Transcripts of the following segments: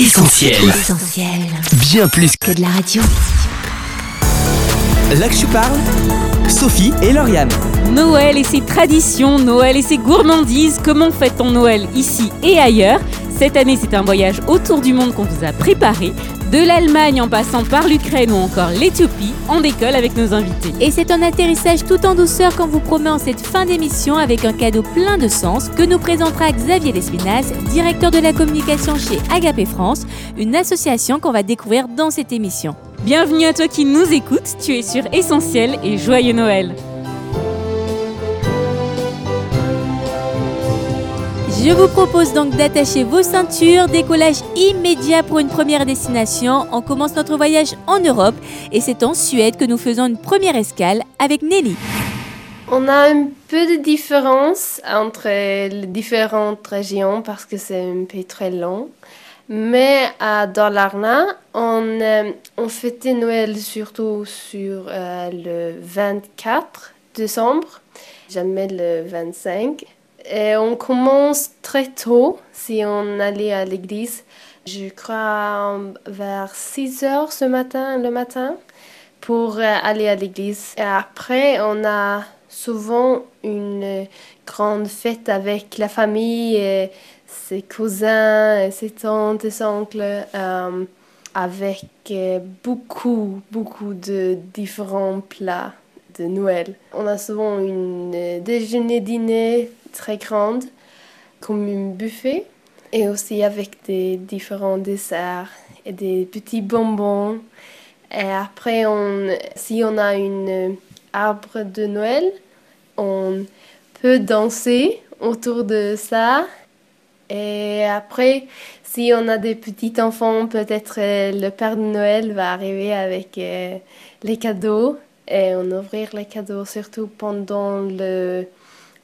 Essentiel. Essentiel. Bien plus Que de la radio. Là que je parle, Sophie et Lauriane. Noël et ses traditions, Noël et ses gourmandises, comment fait-on Noël ici et ailleurs? Cette année, c'est un voyage autour du monde qu'on vous a préparé. De l'Allemagne en passant par l'Ukraine ou encore l'Éthiopie, on décolle avec nos invités. Et c'est un atterrissage tout en douceur qu'on vous promet en cette fin d'émission avec un cadeau plein de sens que nous présentera Xavier Despinas, directeur de la communication chez Agapé France, une association qu'on va découvrir dans cette émission. Bienvenue à toi qui nous écoutes, tu es sur Essentiel et joyeux Noël. Je vous propose donc d'attacher vos ceintures, décollage immédiat pour une première destination. On commence notre voyage en Europe et c'est en Suède que nous faisons une première escale avec Nelly. On a un peu de différence entre les différentes régions parce que c'est un pays très long. Mais à Dalarna, on, euh, on fêtait Noël surtout sur euh, le 24 décembre, jamais le 25. Et on commence très tôt si on allait à l'église. Je crois vers 6 heures ce matin, le matin, pour euh, aller à l'église. Après, on a souvent une grande fête avec la famille, et ses cousins, et ses tantes ses oncles, euh, avec euh, beaucoup, beaucoup de différents plats de Noël. On a souvent une déjeuner-dîner très grande, comme un buffet, et aussi avec des différents desserts et des petits bonbons. Et après, on, si on a une arbre de Noël, on peut danser autour de ça. Et après, si on a des petits enfants, peut-être euh, le Père de Noël va arriver avec euh, les cadeaux et on ouvrir les cadeaux surtout pendant le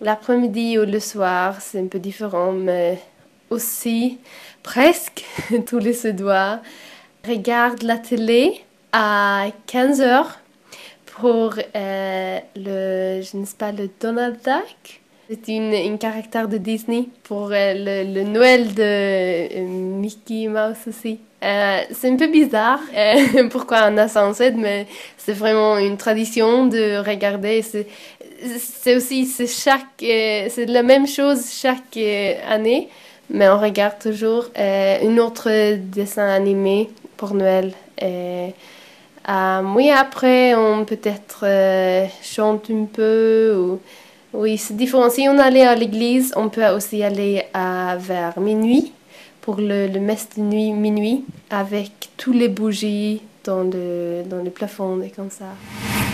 l'après-midi ou le soir, c'est un peu différent, mais aussi presque tous les Suédois regardent la télé à 15 heures pour euh, le, je ne sais pas, le Donald Duck. C'est une, une caractère de Disney pour euh, le, le, Noël de euh, Mickey Mouse aussi. Euh, c'est un peu bizarre euh, pourquoi on a ça en Suède, mais c'est vraiment une tradition de regarder. C'est aussi euh, c'est la même chose chaque année, mais on regarde toujours un autre dessin animé pour Noël. Et, oui, après on peut-être chante un peu ou oui, c'est différent. Si on allait à l'église, on peut aussi aller vers minuit pour le, le messe de nuit, minuit, avec tous les bougies dans le, dans le plafond et comme ça.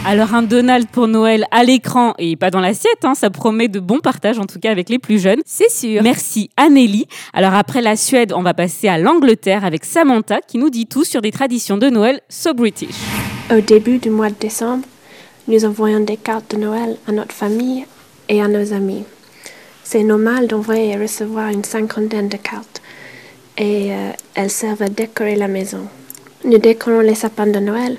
Alors un Donald pour Noël à l'écran et pas dans l'assiette, hein, ça promet de bons partages en tout cas avec les plus jeunes. C'est sûr. Merci Anélie. Alors après la Suède, on va passer à l'Angleterre avec Samantha qui nous dit tout sur des traditions de Noël so British. Au début du mois de décembre, nous envoyons des cartes de Noël à notre famille et à nos amis. C'est normal d'envoyer et recevoir une cinquantaine de cartes et euh, elles servent à décorer la maison. Nous décorons les sapins de Noël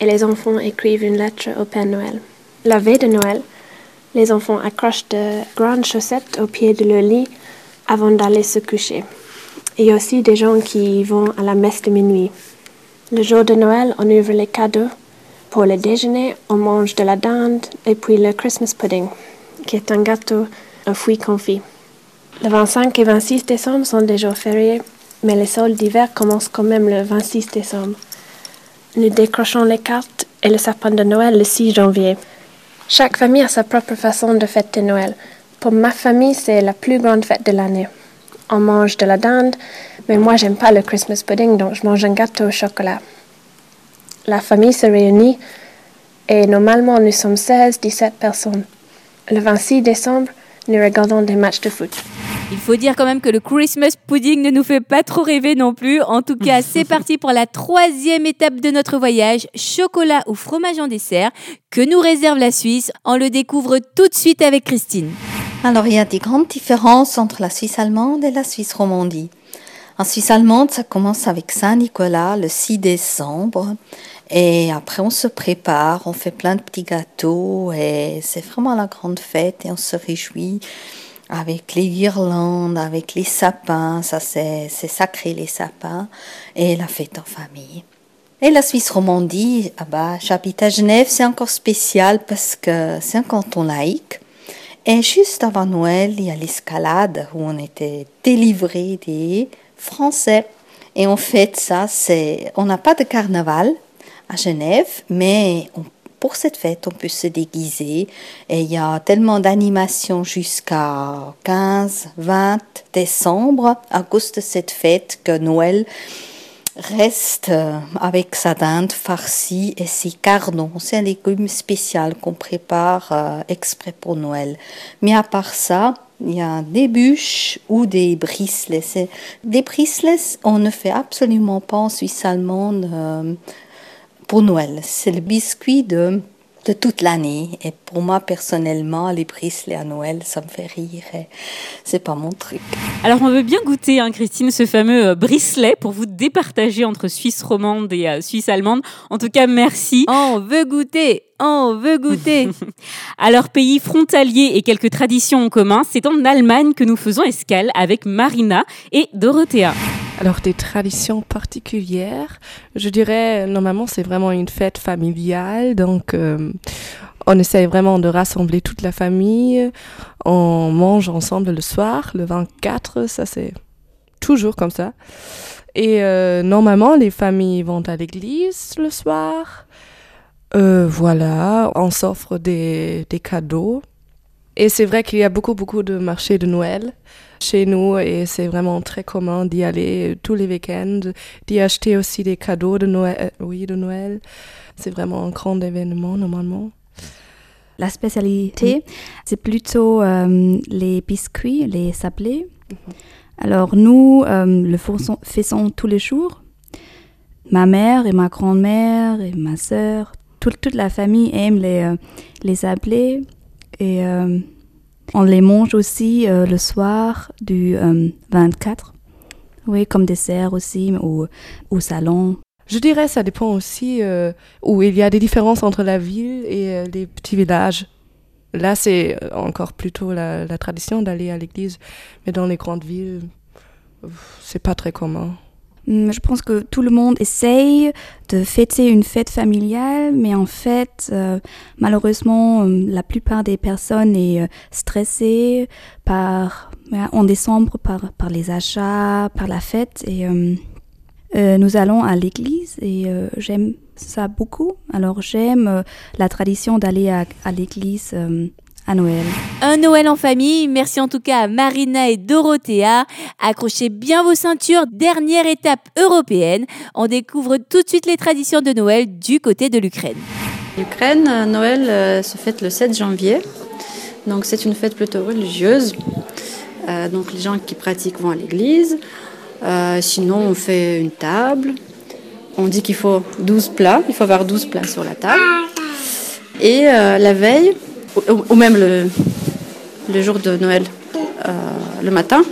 et les enfants écrivent une lettre au Père Noël. La veille de Noël, les enfants accrochent de grandes chaussettes au pied de leur lit avant d'aller se coucher. Il y a aussi des gens qui vont à la messe de minuit. Le jour de Noël, on ouvre les cadeaux. Pour le déjeuner, on mange de la dinde et puis le Christmas pudding, qui est un gâteau aux fruits confits. Le 25 et 26 décembre sont des jours fériés, mais les soldes d'hiver commencent quand même le 26 décembre. Nous décrochons les cartes et le sapin de Noël le 6 janvier. Chaque famille a sa propre façon de fêter Noël. Pour ma famille, c'est la plus grande fête de l'année. On mange de la dinde, mais moi j'aime pas le Christmas pudding, donc je mange un gâteau au chocolat. La famille se réunit et normalement nous sommes 16-17 personnes. Le 26 décembre, nous regardons des matchs de foot. Il faut dire quand même que le Christmas pudding ne nous fait pas trop rêver non plus. En tout cas, c'est parti pour la troisième étape de notre voyage, chocolat ou fromage en dessert, que nous réserve la Suisse. On le découvre tout de suite avec Christine. Alors, il y a des grandes différences entre la Suisse allemande et la Suisse romandie. En Suisse allemande, ça commence avec Saint-Nicolas le 6 décembre. Et après, on se prépare, on fait plein de petits gâteaux et c'est vraiment la grande fête et on se réjouit. Avec les guirlandes, avec les sapins, ça c'est sacré les sapins, et la fête en famille. Et la Suisse Romandie, ah bah, j'habite à Genève, c'est encore spécial parce que c'est un canton laïque. Et juste avant Noël, il y a l'escalade où on était délivré des Français. Et en fait, ça, c'est, on n'a pas de carnaval à Genève, mais pour cette fête, on peut se déguiser. Et il y a tellement d'animations jusqu'à 15, 20 décembre à cause de cette fête que Noël reste euh, avec sa dinde farcie et ses cardons. C'est un légume spécial qu'on prépare euh, exprès pour Noël. Mais à part ça, il y a des bûches ou des bricelets. Des bricelets, on ne fait absolument pas en Suisse allemande euh, pour Noël. C'est le biscuit de de toute l'année. Et pour moi, personnellement, les bricelets à Noël, ça me fait rire. C'est pas mon truc. Alors, on veut bien goûter, hein, Christine, ce fameux euh, bricelet pour vous départager entre Suisse romande et euh, Suisse allemande. En tout cas, merci. On veut goûter on veut goûter. Alors, pays frontalier et quelques traditions en commun, c'est en Allemagne que nous faisons escale avec Marina et Dorothea. Alors des traditions particulières, je dirais normalement c'est vraiment une fête familiale, donc euh, on essaye vraiment de rassembler toute la famille, on mange ensemble le soir, le 24, ça c'est toujours comme ça. Et euh, normalement les familles vont à l'église le soir, euh, voilà, on s'offre des, des cadeaux. Et c'est vrai qu'il y a beaucoup, beaucoup de marchés de Noël chez nous et c'est vraiment très commun d'y aller tous les week-ends, d'y acheter aussi des cadeaux de Noël. Euh, oui, de Noël. C'est vraiment un grand événement normalement. La spécialité, c'est plutôt euh, les biscuits, les sablés. Mhm. Alors nous euh, le faisons, tous les jours. Ma mère et ma grand-mère et ma sœur, toute, la famille aime les, les sablés et on les mange aussi euh, le soir du 24. Euh, oui, comme dessert aussi au, au salon. Je dirais ça dépend aussi euh, où il y a des différences entre la ville et les petits villages. Là, c'est encore plutôt la, la tradition d'aller à l'église, mais dans les grandes villes, c'est pas très commun. Mm, je pense que tout le monde essaye de fêter une fête familiale, mais en fait, euh, malheureusement, euh, la plupart des personnes est euh, stressée par, en décembre par, par les achats, par la fête. Et nous allons à l'église et j'aime ça beaucoup. Alors j'aime la tradition d'aller à l'église Noël. Un Noël en famille. Merci en tout cas à Marina et Dorothea. Accrochez bien vos ceintures. Dernière étape européenne. On découvre tout de suite les traditions de Noël du côté de l'Ukraine. L'Ukraine, Noël euh, se fête le 7 janvier. Donc c'est une fête plutôt religieuse. Euh, donc les gens qui pratiquent vont à l'église. Euh, sinon, on fait une table. On dit qu'il faut 12 plats. Il faut avoir 12 plats sur la table. Et la veille, ou, même le, le, jour de Noël, euh, le matin,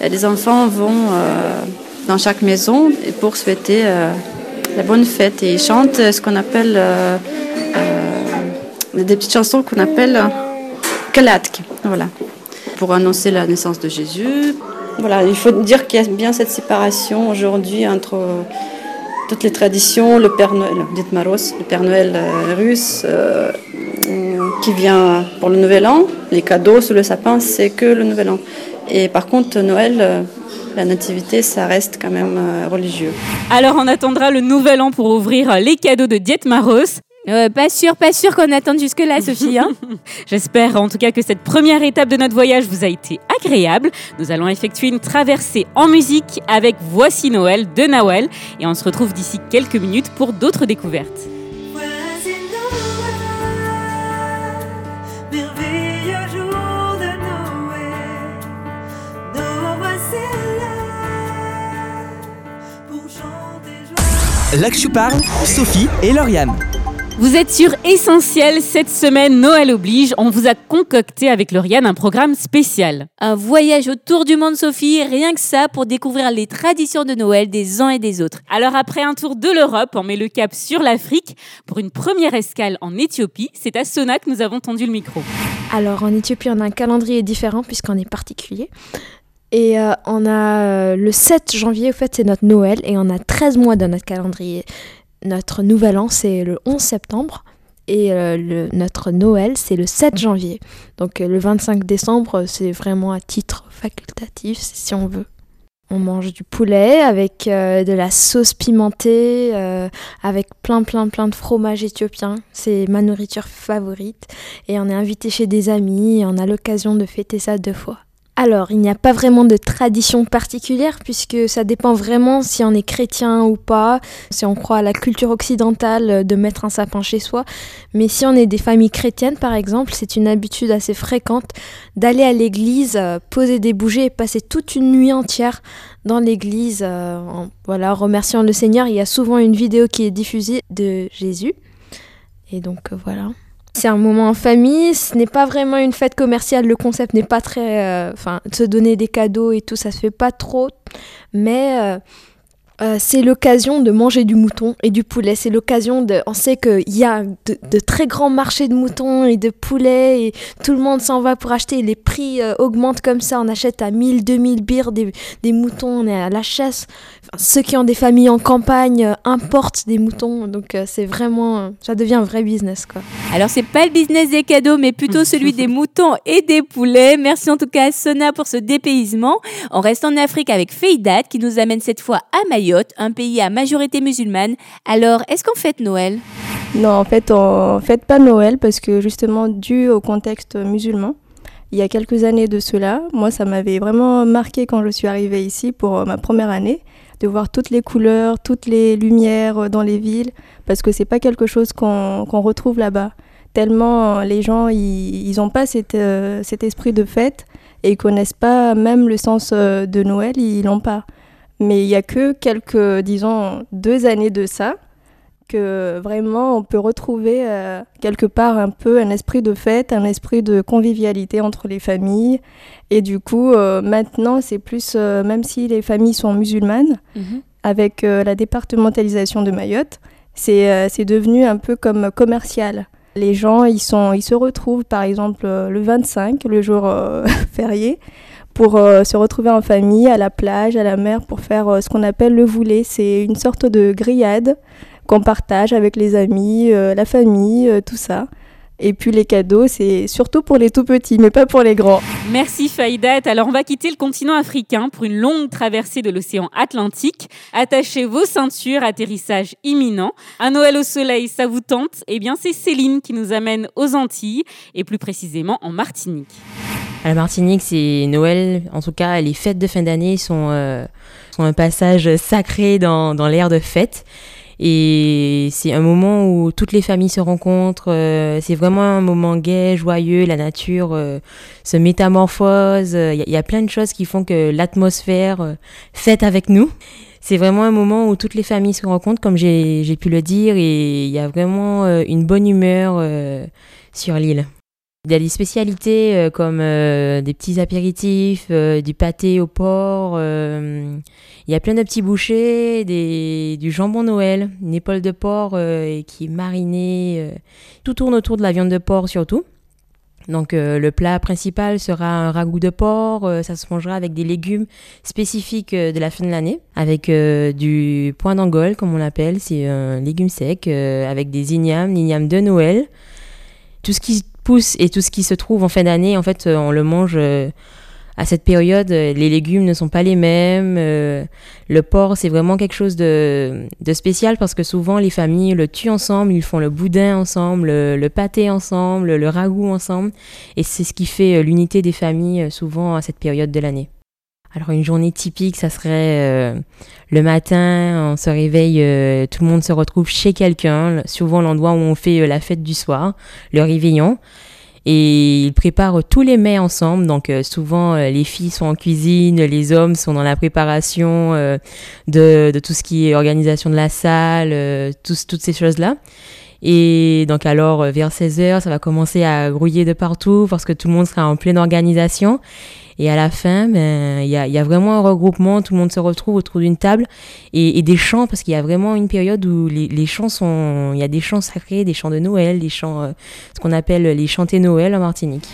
les enfants vont euh, dans chaque maison pour souhaiter euh, la bonne fête. Et ils chantent ce qu'on appelle des petites chansons qu'on appelle kalatk, voilà, pour annoncer la naissance de Jésus. Voilà, il faut dire qu'il y a bien cette séparation aujourd'hui entre toutes les traditions, le Père Noël, le Père Noël russe, qui vient pour le Nouvel An. Les cadeaux sous le sapin, c'est que le Nouvel An. Et par contre, Noël, euh, la nativité, ça reste quand même euh, religieux. Alors on attendra le Nouvel An pour ouvrir les cadeaux de Dietmaros. Euh, pas sûr, pas sûr qu'on attende jusque-là, Sophie. Hein. J'espère en tout cas que cette première étape de notre voyage vous a été agréable. Nous allons effectuer une traversée en musique avec Voici Noël de Nawel et on se retrouve d'ici quelques minutes pour d'autres découvertes. Là que je parle, Sophie et Lauriane. Vous êtes sur Essentiel cette semaine, Noël oblige. On vous a concocté avec Lauriane un programme spécial. Un voyage autour du monde, Sophie, rien que ça pour découvrir les traditions de Noël des uns et des autres. Alors après un tour de l'Europe, on met le cap sur l'Afrique pour une première escale en Éthiopie. C'est à Sona que nous avons tendu le micro. Alors en Éthiopie, on a un calendrier différent puisqu'on est particulier. Et euh, on a euh, le 7 janvier, au fait, c'est notre Noël et on a 13 mois dans notre calendrier. Notre nouvel an, c'est le 11 septembre. Et euh, notre Noël, c'est le 7 janvier. Donc le 25 décembre, c'est vraiment à titre facultatif, si on veut. On mange du poulet avec de la sauce pimentée, avec plein plein plein de fromage éthiopien. C'est ma nourriture favorite. Et on est invité chez des amis et on a l'occasion de fêter ça deux fois. Alors, il n'y a pas vraiment de tradition particulière puisque ça dépend vraiment si on est chrétien ou pas, si on croit à la culture occidentale euh, de mettre un sapin chez soi. Mais si on est des familles chrétiennes, par exemple, c'est une habitude assez fréquente d'aller à l'église, euh, poser des bougies et passer toute une nuit entière dans l'église euh, en voilà, remerciant le Seigneur. Il y a souvent une vidéo qui est diffusée de Jésus. Et donc voilà. C'est un moment en famille, ce n'est pas vraiment une fête commerciale, le concept n'est pas très... euh, Enfin, se donner des cadeaux et tout, ça se fait pas trop, mais euh, euh, c'est l'occasion de manger du mouton et du poulet. C'est l'occasion de... On sait qu'il y a de, très grands marchés de moutons et de poulets et tout le monde s'en va pour acheter. Les prix euh, augmentent comme ça. On achète à 1000, 2000 bières des, des moutons, on est à la chasse. Ceux qui ont des familles en campagne euh, importent des moutons. Donc euh, c'est vraiment... euh, ça devient un vrai business, quoi. Alors c'est pas le business des cadeaux, mais plutôt celui des moutons et des poulets. Merci en tout cas à Sona pour ce dépaysement. On reste en Afrique avec Feidat qui nous amène cette fois à Mayotte, un pays à majorité musulmane. Alors, est-ce qu'on fête Noël? Non, en fait, on fête pas Noël parce que justement, dû au contexte musulman, il y a quelques années de cela, moi, ça m'avait vraiment marqué quand je suis arrivée ici pour ma première année, de voir toutes les couleurs, toutes les lumières euh, dans les villes, parce que c'est pas quelque chose qu'on retrouve là-bas. Tellement euh, les gens, ils ils ont pas cet, euh, cet esprit de fête et ils connaissent pas même le sens de Noël, ils l'ont pas. Mais il y a que quelques, disons, deux années de ça que vraiment on peut retrouver euh, quelque part un peu un esprit de fête, un esprit de convivialité entre les familles. Et du coup, euh, maintenant, c'est plus, euh, même si les familles sont musulmanes, avec euh, la départementalisation de Mayotte, c'est devenu un peu comme commercial. Les gens, ils, sont, ils se retrouvent par exemple le 25, le jour férié, pour euh, se retrouver en famille, à la plage, à la mer, pour faire euh, ce qu'on appelle le voulé. C'est une sorte de grillade qu'on partage avec les amis, euh, la famille, euh, tout ça. Et puis les cadeaux, c'est surtout pour les tout petits, mais pas pour les grands. Merci Faïdat. Alors on va quitter le continent africain pour une longue traversée de l'océan Atlantique. Attachez vos ceintures, atterrissage imminent. Un Noël au soleil, ça vous tente? Eh bien c'est Céline qui nous amène aux Antilles et plus précisément en Martinique. À la Martinique, c'est Noël. En tout cas, les fêtes de fin d'année sont, euh, sont un passage sacré dans, dans l'ère de fête. Et c'est un moment où toutes les familles se rencontrent. euh, c'est vraiment un moment gai, joyeux. La nature euh, se métamorphose. Il il y a plein de choses qui font que l'atmosphère euh, fête avec nous. C'est vraiment un moment où toutes les familles se rencontrent, comme j'ai j'ai pu le dire, et il y a vraiment euh, une bonne humeur euh, sur l'île. Il y a des spécialités euh, comme euh, des petits apéritifs, euh, du pâté au porc. il y a plein de petits bouchées, des, du jambon Noël, une épaule de porc qui est marinée. tout tourne autour de la viande de porc surtout. Donc le plat principal sera un ragoût de porc. ça se mangera avec des légumes spécifiques de la fin de l'année, avec du point d'Angole comme on l'appelle. C'est un légume sec avec des ignames, ignames de Noël. Tout ce qui pousse et tout ce qui se trouve en fin d'année, en fait, euh, on le mange euh, à cette période. Euh, Les légumes ne sont pas les mêmes. euh, le porc, c'est vraiment quelque chose de, de spécial parce que souvent les familles le tuent ensemble, ils font le boudin ensemble, le, le pâté ensemble, le ragoût ensemble. Et c'est ce qui fait l'unité des familles souvent à cette période de l'année. Alors une journée typique, ça serait euh, le matin, on se réveille, euh, tout le monde se retrouve chez quelqu'un, souvent l'endroit où on fait euh, la fête du soir, le réveillon. Et ils préparent tous les mets ensemble. Donc euh, souvent euh, les filles sont en cuisine, les hommes sont dans la préparation de, de tout ce qui est organisation de la salle, tous- toutes ces choses-là. Et donc alors, vers 16h, ça va commencer à grouiller de partout parce que tout le monde sera en pleine organisation. Et à la fin, ben, il y, a, y, a, vraiment un regroupement, tout le monde se retrouve autour d'une table et, des chants, parce qu'il y a vraiment une période où les, les chants sont. Il y a des chants sacrés, des chants de Noël, des chants, euh, ce qu'on appelle les chantés Noël en Martinique.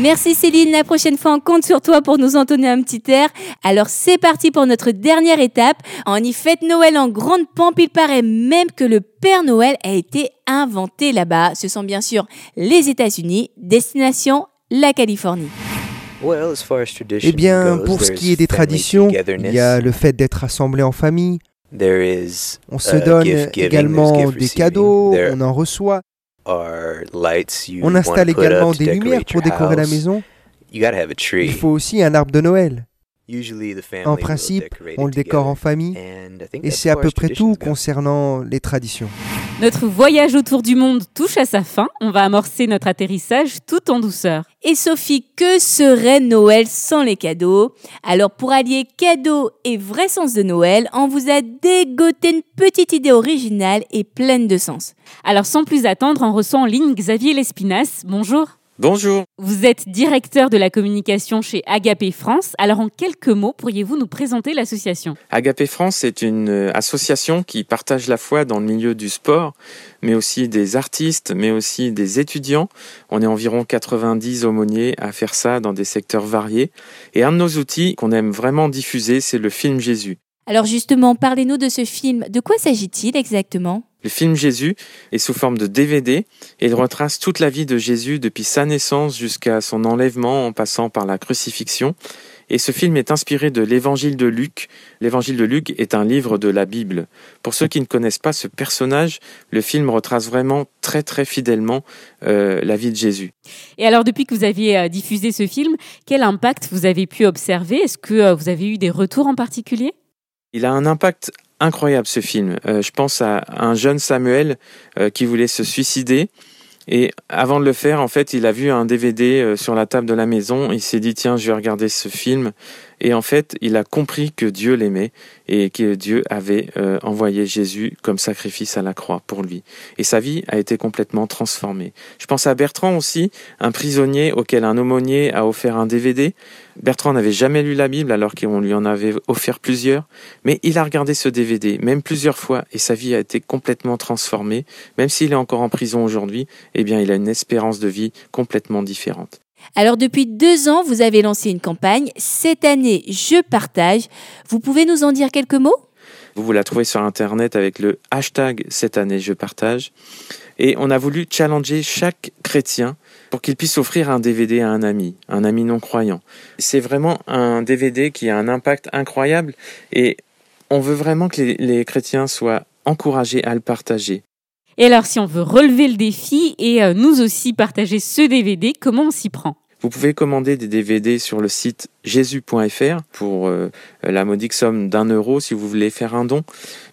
Merci Céline, la prochaine fois on compte sur toi pour nous entonner un petit air. Alors c'est parti pour notre dernière étape. On y fête Noël en grande pompe, il paraît même que le Père Noël a été inventé là-bas. Ce sont bien sûr les États-Unis, destination la Californie. Eh bien, pour ce qui est des traditions, il y a le fait d'être rassemblé en famille. On se donne également des cadeaux, on en reçoit. On installe également des lumières pour décorer la maison. Il faut aussi un arbre de Noël. En principe, on le décore en famille et c'est à peu près tout concernant les traditions. Notre voyage autour du monde touche à sa fin. On va amorcer notre atterrissage tout en douceur. Et Sophie, que serait Noël sans les cadeaux? Alors pour allier cadeaux et vrai sens de Noël, on vous a dégoté une petite idée originale et pleine de sens. Alors sans plus attendre, on reçoit en ligne Xavier Lespinasse. Bonjour. Bonjour. Vous êtes directeur de la communication chez Agapé France. Alors en quelques mots, pourriez-vous nous présenter l'association? Agapé France est une association qui partage la foi dans le milieu du sport, mais aussi des artistes, mais aussi des étudiants. On est environ 90 aumôniers à faire ça dans des secteurs variés. Et un de nos outils qu'on aime vraiment diffuser, c'est le film Jésus. Alors justement, parlez-nous de ce film. De quoi s'agit-il exactement? Le film Jésus est sous forme de DVD et il retrace toute la vie de Jésus depuis sa naissance jusqu'à son enlèvement en passant par la crucifixion. Et ce film est inspiré de l'évangile de Luc. L'évangile de Luc est un livre de la Bible. Pour ceux qui ne connaissent pas ce personnage, le film retrace vraiment très très fidèlement euh, la vie de Jésus. Et alors depuis que vous aviez euh, diffusé ce film, quel impact vous avez pu observer? Est-ce que euh, vous avez eu des retours en particulier? Il a un impact incroyable ce film. Euh, je pense à un jeune Samuel euh, qui voulait se suicider. Et avant de le faire, en fait, il a vu un DVD euh, sur la table de la maison. Il s'est dit, tiens, je vais regarder ce film. Et en fait, il a compris que Dieu l'aimait et que Dieu avait euh, envoyé Jésus comme sacrifice à la croix pour lui. Et sa vie a été complètement transformée. Je pense à Bertrand aussi, un prisonnier auquel un aumônier a offert un DVD. Bertrand n'avait jamais lu la Bible alors qu'on lui en avait offert plusieurs, mais il a regardé ce DVD, même plusieurs fois, et sa vie a été complètement transformée. Même s'il est encore en prison aujourd'hui, eh bien, il a une espérance de vie complètement différente. Alors depuis deux ans, vous avez lancé une campagne. Cette année, je partage. Vous pouvez nous en dire quelques mots? Vous vous la trouvez sur Internet avec le hashtag cette année, je partage. Et on a voulu challenger chaque chrétien pour qu'il puisse offrir un DVD à un ami, un ami non croyant. C'est vraiment un DVD qui a un impact incroyable et on veut vraiment que les, les chrétiens soient encouragés à le partager. Et alors, si on veut relever le défi et euh, nous aussi partager ce DVD, comment on s'y prend? Vous pouvez commander des DVD sur le site jésus.fr pour euh, la modique somme d'un euro si vous voulez faire un don.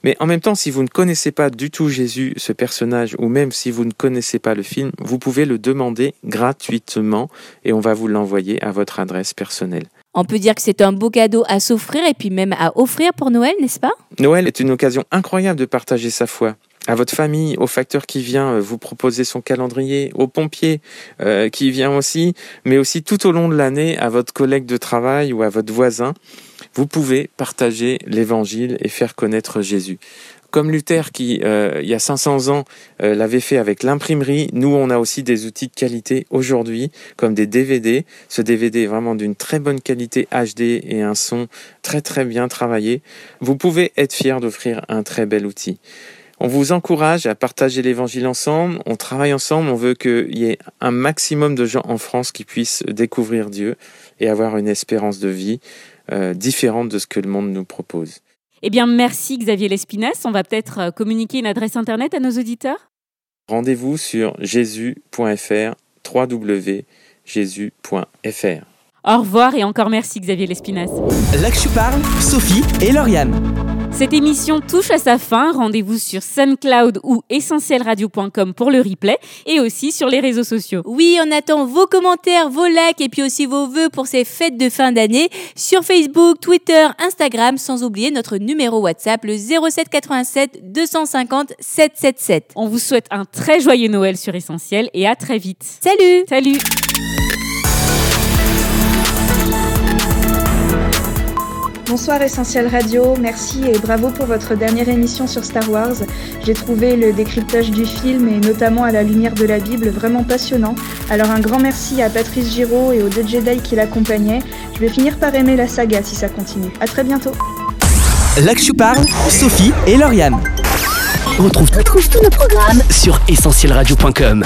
Mais en même temps, si vous ne connaissez pas du tout Jésus, ce personnage, ou même si vous ne connaissez pas le film, vous pouvez le demander gratuitement et on va vous l'envoyer à votre adresse personnelle. On peut dire que c'est un beau cadeau à s'offrir et puis même à offrir pour Noël, n'est-ce pas? Noël est une occasion incroyable de partager sa foi à votre famille, au facteur qui vient euh, vous proposer son calendrier, au pompier euh, qui vient aussi, mais aussi tout au long de l'année à votre collègue de travail ou à votre voisin, vous pouvez partager l'évangile et faire connaître Jésus. Comme Luther qui, euh, il y a 500 ans, l'avait fait avec l'imprimerie, nous, on a aussi des outils de qualité aujourd'hui, comme des DVD. Ce DVD est vraiment d'une très bonne qualité HD et un son très très bien travaillé. Vous pouvez être fier d'offrir un très bel outil. On vous encourage à partager l'évangile ensemble, on travaille ensemble, on veut qu'il y ait un maximum de gens en France qui puissent découvrir Dieu et avoir une espérance de vie euh, différente de ce que le monde nous propose. Eh bien, merci Xavier Lespinasse. On va peut-être euh, communiquer une adresse internet à nos auditeurs? Rendez-vous sur jésus.fr, www.jésus.fr. Au revoir et encore merci Xavier Lespinasse. Là que je parle, Sophie et Lauriane. Cette émission touche à sa fin. Rendez-vous sur SoundCloud ou essentielradio.com pour le replay et aussi sur les réseaux sociaux. Oui, on attend vos commentaires, vos likes et puis aussi vos vœux pour ces fêtes de fin d'année sur Facebook, Twitter, Instagram, sans oublier notre numéro WhatsApp le 07 87 250 777. On vous souhaite un très joyeux Noël sur Essentiel et à très vite. Salut Salut Bonsoir Essentiel Radio, merci et bravo pour votre dernière émission sur Star Wars. J'ai trouvé le décryptage du film et notamment à la lumière de la Bible vraiment passionnant. Alors un grand merci à Patrice Giraud et aux deux Jedi qui l'accompagnaient. Je vais finir par aimer la saga si ça continue. À très bientôt. Là que parle, Sophie et Lauriane. On retrouve, tous nos programmes sur essentielradio.com.